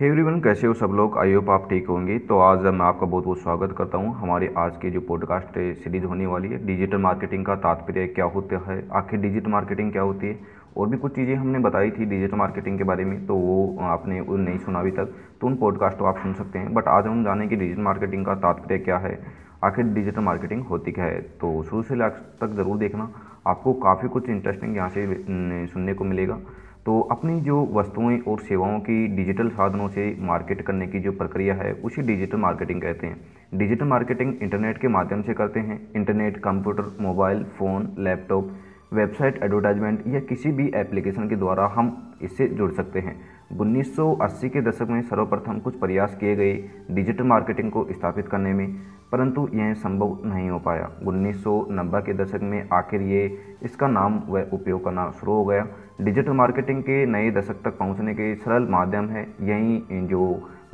Hey everyone कैसे हो सब लोग? आई होप आप ठीक होंगे। तो आज मैं आपका बहुत बहुत स्वागत करता हूँ। हमारे आज की जो पॉडकास्ट सीरीज़ होने वाली है डिजिटल मार्केटिंग का तात्पर्य क्या होता है? आखिर डिजिटल मार्केटिंग क्या होती है? और भी कुछ चीज़ें हमने बताई थी डिजिटल मार्केटिंग के बारे में तो वो आपने नहीं सुना अभी तक तो उन पॉडकास्ट को आप सुन सकते हैं। बट आज हम जाने कि डिजिटल मार्केटिंग का तात्पर्य क्या है। आखिर डिजिटल मार्केटिंग होती क्या है? तो शुरू से लास्ट तक ज़रूर देखना। आपको काफ़ी कुछ इंटरेस्टिंग यहाँ से सुनने को मिलेगा। तो अपनी जो वस्तुएँ और सेवाओं की डिजिटल साधनों से मार्केट करने की जो प्रक्रिया है, उसी डिजिटल मार्केटिंग कहते हैं। डिजिटल मार्केटिंग इंटरनेट के माध्यम से करते हैं। Internet computer mobile phone laptop website advertisement या किसी भी एप्लीकेशन के द्वारा हम इससे जुड़ सकते हैं। 1980 के दशक में सर्वप्रथम कुछ प्रयास किए गए डिजिटल मार्केटिंग को स्थापित करने में, परंतु यह संभव नहीं हो पाया। 1990 के दशक में आखिर ये इसका नाम व उपयोग करना शुरू हो गया। डिजिटल मार्केटिंग के नए दशक तक पहुँचने के सरल माध्यम है यही जो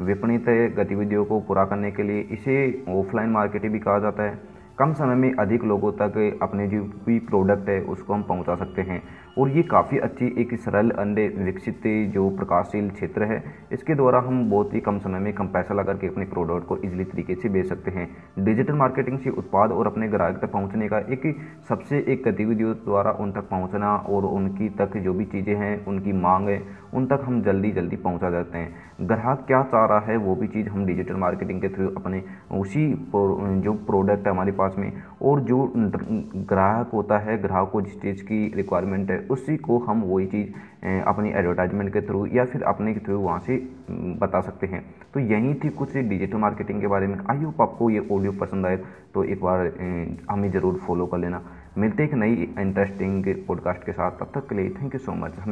विपणित गतिविधियों को पूरा करने के लिए इसे ऑफलाइन मार्केटिंग भी कहा जाता है। कम समय में अधिक लोगों तक अपने जो भी प्रोडक्ट है, उसको हम पहुँचा सकते हैं। और ये काफ़ी अच्छी एक सरल अंडे विकसित, जो प्रकाशशील क्षेत्र है, इसके द्वारा हम बहुत ही कम समय में कम पैसा लगा के अपने प्रोडक्ट को इजीली तरीके से बेच सकते हैं। डिजिटल मार्केटिंग से उत्पाद और अपने ग्राहक तक पहुँचने का एक सबसे एक गतिविधियों द्वारा उन तक पहुँचना और उनकी तक जो भी चीज़ें हैं, उनकी मांग है, उन तक हम जल्दी जल्दी पहुँचा जाते हैं। ग्राहक क्या चाह रहा है, वो भी चीज़ हम डिजिटल मार्केटिंग के थ्रू अपने उसी जो प्रोडक्ट हमारे पास में। और जो ग्राहक होता है, ग्राहक को जिस चीज़ की रिक्वायरमेंट है, उसी को हम वही चीज़ अपनी एडवर्टाइजमेंट के थ्रू या फिर अपने के थ्रू वहाँ से बता सकते हैं। तो यही थी कुछ डिजिटल मार्केटिंग के बारे में। आई होप आपको ये ऑडियो पसंद आए तो एक बार हमें ज़रूर फॉलो कर लेना। मिलते एक नई इंटरेस्टिंग पॉडकास्ट के साथ। तब तक के लिए थैंक यू सो मच हमें